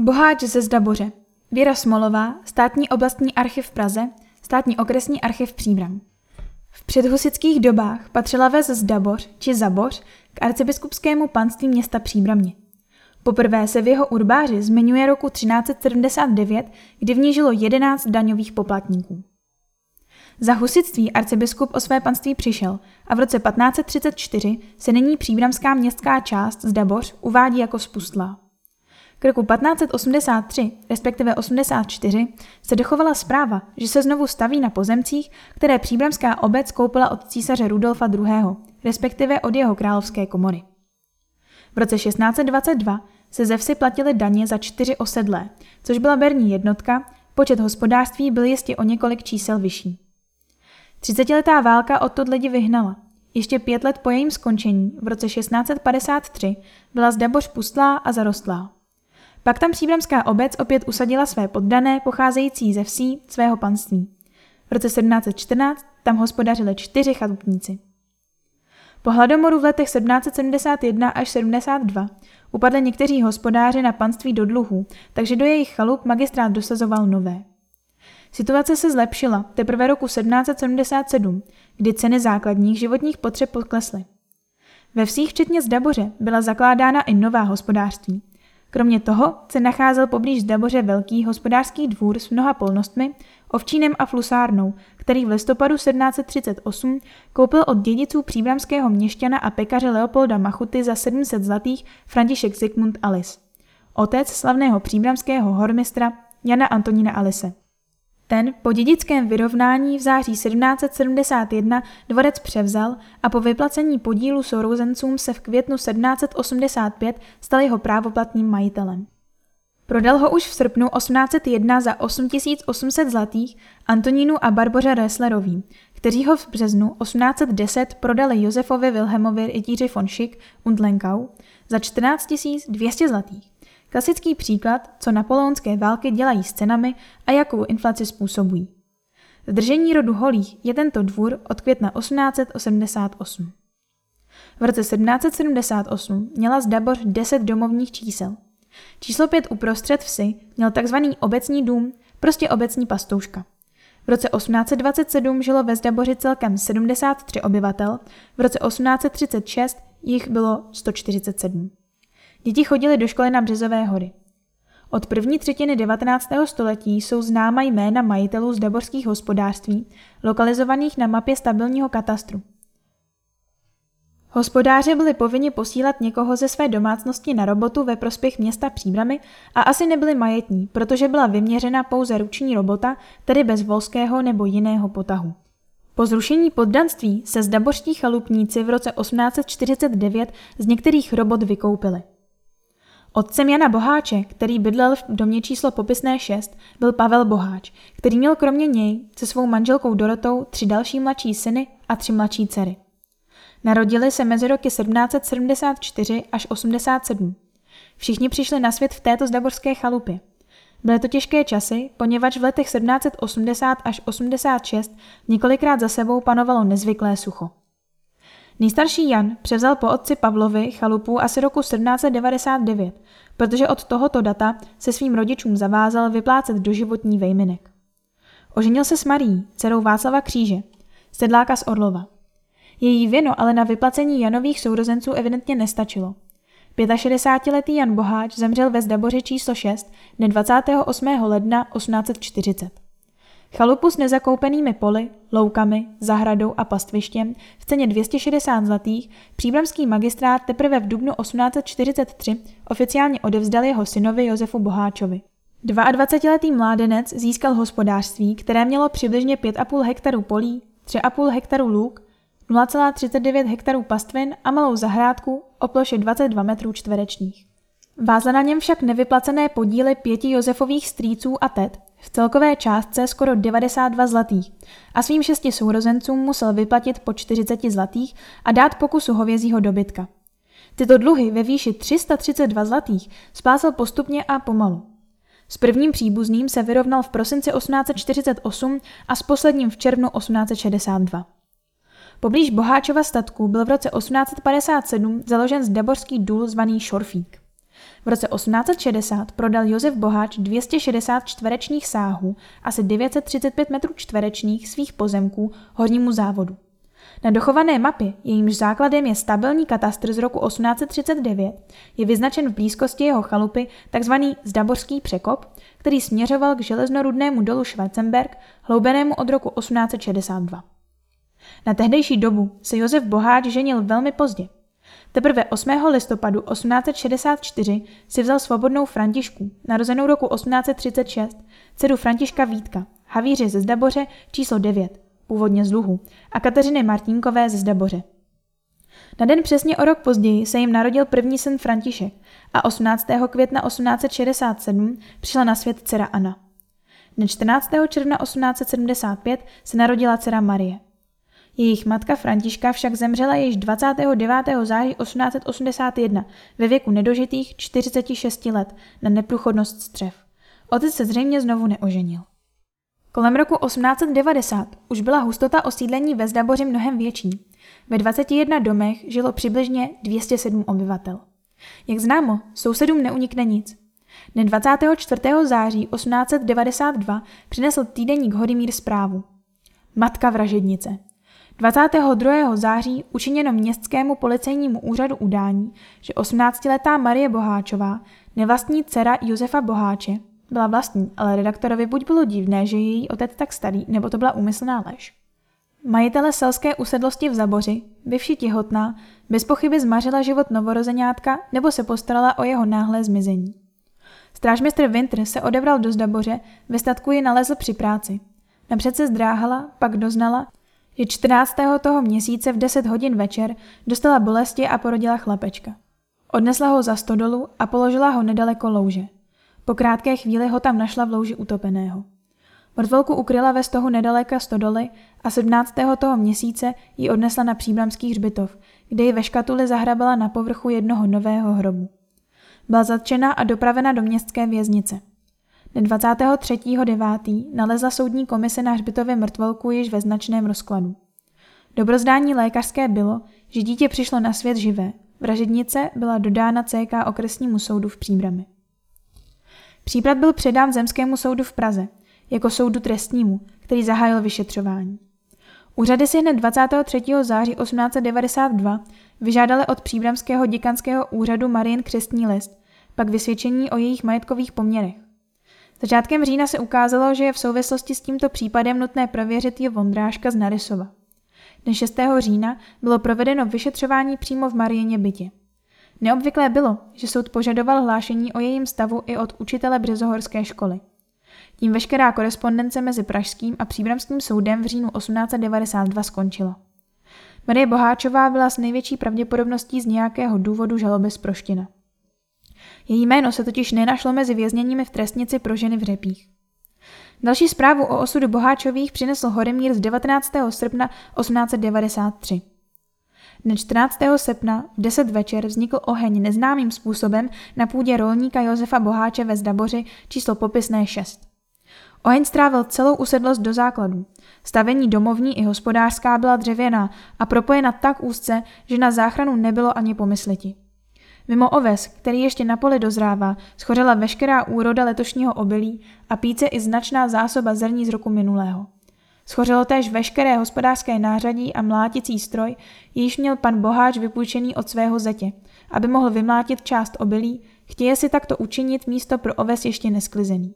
Boháč ze Zdaboře. Věra Smolová, státní oblastní archiv v Praze, státní okresní archiv Příbram. V předhusických dobách patřila ves Zdaboř či Zaboř k arcibiskupskému panství města Příbramě. Poprvé se v jeho urbáři zmiňuje roku 1379, kdy v ní žilo 11 daňových poplatníků. Za husitství arcibiskup o své panství přišel a v roce 1534 se nyní příbramská městská část Zdaboř uvádí jako spustlá. K roku 1583, respektive 84, se dochovala zpráva, že se znovu staví na pozemcích, které příbramská obec koupila od císaře Rudolfa II., respektive od jeho královské komory. V roce 1622 se ze vsi platily daně za čtyři osedlé, což byla berní jednotka, počet hospodářství byl jistě o několik čísel vyšší. Třicetiletá válka odtud lidi vyhnala. Ještě pět let po jejím skončení, v roce 1653, byla Zdaboř pustlá a zarostlá. Pak tam příbramská obec opět usadila své poddané, pocházející ze vsí svého panství. V roce 1714 tam hospodařili čtyři chalupníci. Po hladomoru v letech 1771 až 72 upadli někteří hospodáři na panství do dluhů, takže do jejich chalup magistrát dosazoval nové. Situace se zlepšila teprve roku 1777, kdy ceny základních životních potřeb poklesly. Ve vsích včetně Zdaboře byla zakládána i nová hospodářství. Kromě toho se nacházel poblíž Zdaboře velký hospodářský dvůr s mnoha polnostmi, ovčínem a flusárnou, který v listopadu 1738 koupil od dědiců příbramského měšťana a pekaře Leopolda Machuty za 700 zlatých František Zikmund Alice. Otec slavného příbramského hormistra Jana Antonína Alise. Ten po dědickém vyrovnání v září 1771 dvorec převzal a po vyplacení podílu sourozencům se v květnu 1785 stal jeho právoplatným majitelem. Prodal ho už v srpnu 1801 za 8800 zlatých Antonínu a Barboře Resslerovým, kteří ho v březnu 1810 prodali Josefovi Wilhelmovi rytíři von Schick und Lenkau za 14 200 zlatých. Klasický příklad, co napoleonské války dělají s cenami a jakou inflaci způsobují. V držení rodu Holých je tento dvůr od května 1888. V roce 1778 měla Zdaboř 10 domovních čísel. Číslo 5 uprostřed vsi měl tzv. obecní dům, prostě obecní pastouška. V roce 1827 žilo ve Zdaboři celkem 73 obyvatel, v roce 1836 jich bylo 147. Děti chodily do školy na Březové hory. Od první třetiny 19. století jsou známa jména majitelů z daborských hospodářství, lokalizovaných na mapě stabilního katastru. Hospodáři byli povinni posílat někoho ze své domácnosti na robotu ve prospěch města Příbramy a asi nebyli majetní, protože byla vyměřena pouze ruční robota, tedy bez volského nebo jiného potahu. Po zrušení poddanství se zdabořští chalupníci v roce 1849 z některých robot vykoupili. Otcem Jana Boháče, který bydlel v domě číslo popisné 6, byl Pavel Boháč, který měl kromě něj se svou manželkou Dorotou tři další mladší syny a tři mladší dcery. Narodili se mezi roky 1774 až 87. Všichni přišli na svět v této zdaborské chalupě. Byly to těžké časy, poněvadž v letech 1780 až 86 několikrát za sebou panovalo nezvyklé sucho. Nejstarší Jan převzal po otci Pavlovi chalupu asi roku 1799, protože od tohoto data se svým rodičům zavázal vyplácet doživotní vejminek. Oženil se s Marí, dcerou Václava Kříže, sedláka z Orlova. Její věno ale na vyplacení Janových sourozenců evidentně nestačilo. 65-letý Jan Boháč zemřel ve Zdaboři číslo 6 dne 28. ledna 1840. Chalupu s nezakoupenými poli, loukami, zahradou a pastvištěm v ceně 260 zlatých příbramský magistrát teprve v dubnu 1843 oficiálně odevzdal jeho synovi Josefu Boháčovi. 22-letý mládenec získal hospodářství, které mělo přibližně 5,5 hektarů polí, 3,5 hektarů lůk, 0,39 hektarů pastvin a malou zahrádku o ploše 22 metrů čtverečních. Vázla na něm však nevyplacené podíly pěti Josefových strýců a tet, v celkové částce skoro 92 zlatých a svým šesti sourozencům musel vyplatit po 40 zlatých a dát pokusu hovězího dobytka. Tyto dluhy ve výši 332 zlatých splácel postupně a pomalu. S prvním příbuzným se vyrovnal v prosinci 1848 a s posledním v červnu 1862. Poblíž Boháčova statku byl v roce 1857 založen zdaborský důl zvaný Šorfík. V roce 1860 prodal Josef Boháč 260 čtverečních sáhů, asi 935 metrů čtverečních svých pozemků hornímu závodu. Na dochované mapě, jejímž základem je stabilní katastr z roku 1839, je vyznačen v blízkosti jeho chalupy tzv. Zdaborský překop, který směřoval k železnorudnému dolu Schwarzenberg, hloubenému od roku 1862. Na tehdejší dobu se Josef Boháč ženil velmi pozdě. Teprve 8. listopadu 1864 si vzal svobodnou Františku, narozenou roku 1836, dceru Františka Vítka, havíře ze Zdaboře číslo 9, původně z Luhu, a Kateřiny Martínkové ze Zdaboře. Na den přesně o rok později se jim narodil první syn František a 18. května 1867 přišla na svět dcera Anna. Dne 14. června 1875 se narodila dcera Marie. Jejich matka Františka však zemřela již 29. září 1881 ve věku nedožitých 46 let na neprůchodnost střev. Otec se zřejmě znovu neoženil. Kolem roku 1890 už byla hustota osídlení ve Zdaboři mnohem větší. Ve 21 domech žilo přibližně 207 obyvatel. Jak známo, sousedům neunikne nic. Dne 24. září 1892 přinesl týdeník Hodimír zprávu. Matka vražednice. 22. září učiněno městskému policejnímu úřadu udání, že 18-letá Marie Boháčová, nevlastní dcera Josefa Boháče, byla vlastní, ale redaktorovi buď bylo divné, že je její otec tak starý, nebo to byla úmyslná lež. Majitele selské usedlosti v Zaboři, byvši těhotná, bez pochyby zmařila život novorozeňátka nebo se postarala o jeho náhlé zmizení. Strážmistr Winter se odebral do Zdaboře, ve statku ji nalezl při práci. Napřed se zdráhala, pak doznala, že 14. toho měsíce v 10 hodin večer dostala bolesti a porodila chlapečka. Odnesla ho za stodolu a položila ho nedaleko louže. Po krátké chvíli ho tam našla v louži utopeného. Mrtvolku ukryla ve stohu nedaleka stodoly a 17. toho měsíce ji odnesla na příbramský hřbitov, kde ji ve škatuli zahrabala na povrchu jednoho nového hrobu. Byla zatčena a dopravena do městské věznice. Dne 23.9. nalezla soudní komise na hřbitově mrtvolku již ve značném rozkladu. Dobrozdání lékařské bylo, že dítě přišlo na svět živé. Vražednice byla dodána CK okresnímu soudu v Příbrami. Případ byl předán Zemskému soudu v Praze, jako soudu trestnímu, který zahájil vyšetřování. Úřady si hned 23. září 1892 vyžádali od příbramského děkanského úřadu Marien křestní list, pak vysvědčení o jejich majetkových poměrech. Začátkem října se ukázalo, že je v souvislosti s tímto případem nutné prověřit je Vondráška z Narysova. Dne 6. října bylo provedeno vyšetřování přímo v Marieně bytě. Neobvyklé bylo, že soud požadoval hlášení o jejím stavu i od učitele Březohorské školy. Tím veškerá korespondence mezi Pražským a Příbramským soudem v říjnu 1892 skončila. Marie Boháčová byla s největší pravděpodobností z nějakého důvodu žaloby z Proština. Její jméno se totiž nenašlo mezi vězněními v trestnici pro ženy v Řepích. Další zprávu o osudu Boháčových přinesl Horemír z 19. srpna 1893. Dne 14. srpna v 10 večer vznikl oheň neznámým způsobem na půdě rolníka Josefa Boháče ve Zdaboři číslo popisné 6. Oheň strávil celou usedlost do základů. Stavení domovní i hospodářská byla dřevěná a propojena tak úzce, že na záchranu nebylo ani pomysleti. Mimo oves, který ještě na poli dozrává, schořela veškerá úroda letošního obilí a píce i značná zásoba zrní z roku minulého. Schořelo též veškeré hospodářské nářadí a mláticí stroj, již měl pan Boháč vypůjčený od svého zetě, aby mohl vymlátit část obilí, chtěje si takto učinit místo pro oves ještě nesklizený.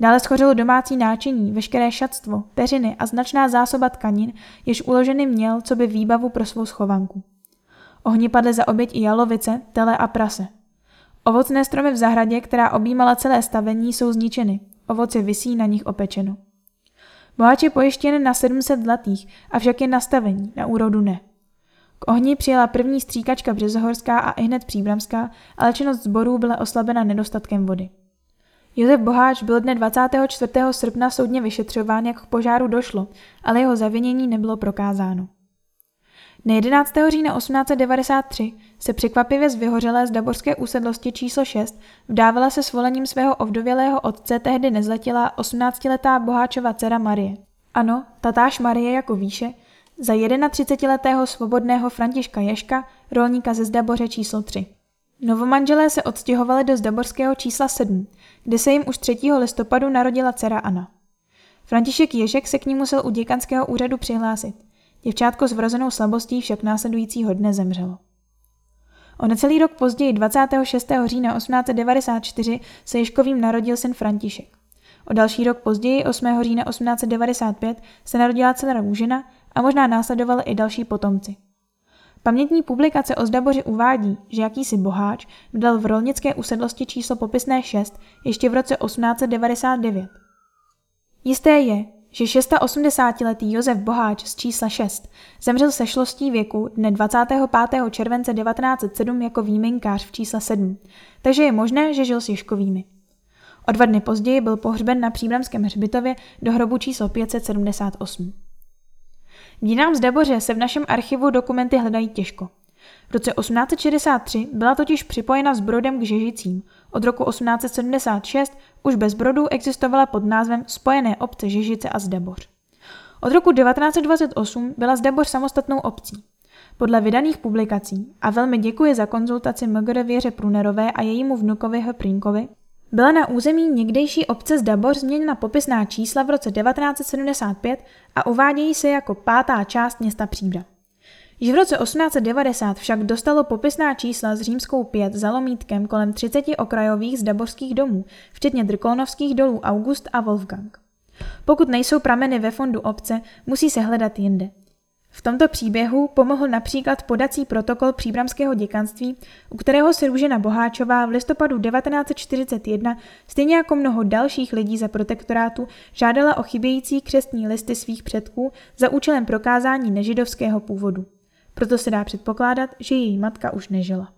Dále schořelo domácí náčiní, veškeré šatstvo, peřiny a značná zásoba tkanin, jež uloženy měl, co by výbavu pro svou schovanku. Ohni padly za oběť i jalovice, tele a prase. Ovocné stromy v zahradě, která objímala celé stavení, jsou zničeny. Ovoce visí na nich opečeno. Boháč je pojištěn na 700 zlatých, avšak je nastavení, na úrodu ne. K ohni přijela první stříkačka Březohorská a i hned Příbramská, ale činnost zborů byla oslabena nedostatkem vody. Josef Boháč byl dne 24. srpna soudně vyšetřován, jak k požáru došlo, ale jeho zavinění nebylo prokázáno. Dne 11. října 1893 se překvapivě z vyhořelé z Daborské úsedlosti číslo 6 vdávala se svolením svého ovdovělého otce tehdy nezletilá 18-letá boháčova dcera Marie. Ano, tatáž Marie jako výše, za 31-letého svobodného Františka Ješka, rolníka ze Zdaboře číslo 3. Novomanželé se odstěhovali do Zdaborského čísla 7, kde se jim už 3. listopadu narodila dcera Anna. František Ježek se k ní musel u děkanského úřadu přihlásit. Děvčátko s vrozenou slabostí však následujícího dne zemřelo. O necelý rok později, 26. října 1894, se Ježkovým narodil syn František. O další rok později, 8. října 1895, se narodila dcera Růžena a možná následovali i další potomci. Pamětní publikace o Zdaboři uvádí, že jakýsi boháč vydal v rolnické usedlosti číslo popisné 6 ještě v roce 1899. Jisté je, že 680-letý Josef Boháč z čísla 6 zemřel se šlostí věku dne 25. července 1907 jako výjimkář v čísle 7, takže je možné, že žil s Ješkovými. O dva dny později byl pohřben na Příbramském hřbitově do hrobu číslo 578. Dějinám z Daboře se v našem archivu dokumenty hledají těžko. V roce 1863 byla totiž připojena s Brodem k Žežicím. Od roku 1876 už bez Brodu existovala pod názvem Spojené obce Žežice a Zdaboř. Od roku 1928 byla Zdaboř samostatnou obcí. Podle vydaných publikací, a velmi děkuji za konzultaci Mgr. Věře Prunerové a jejímu vnukovi Hrprinkovi, byla na území někdejší obce Zdaboř změněna popisná čísla v roce 1975 a uvádějí se jako pátá část města Příbra. Již v roce 1890 však dostalo popisná čísla s římskou 5 za lomítkem kolem 30 okrajových zdaborských domů, včetně drkolnovských dolů August a Wolfgang. Pokud nejsou prameny ve fondu obce, musí se hledat jinde. V tomto příběhu pomohl například podací protokol příbramského děkanství, u kterého se Růžena Boháčová v listopadu 1941, stejně jako mnoho dalších lidí za protektorátu, žádala o chybějící křestní listy svých předků za účelem prokázání nežidovského původu. Proto se dá předpokládat, že její matka už nežila.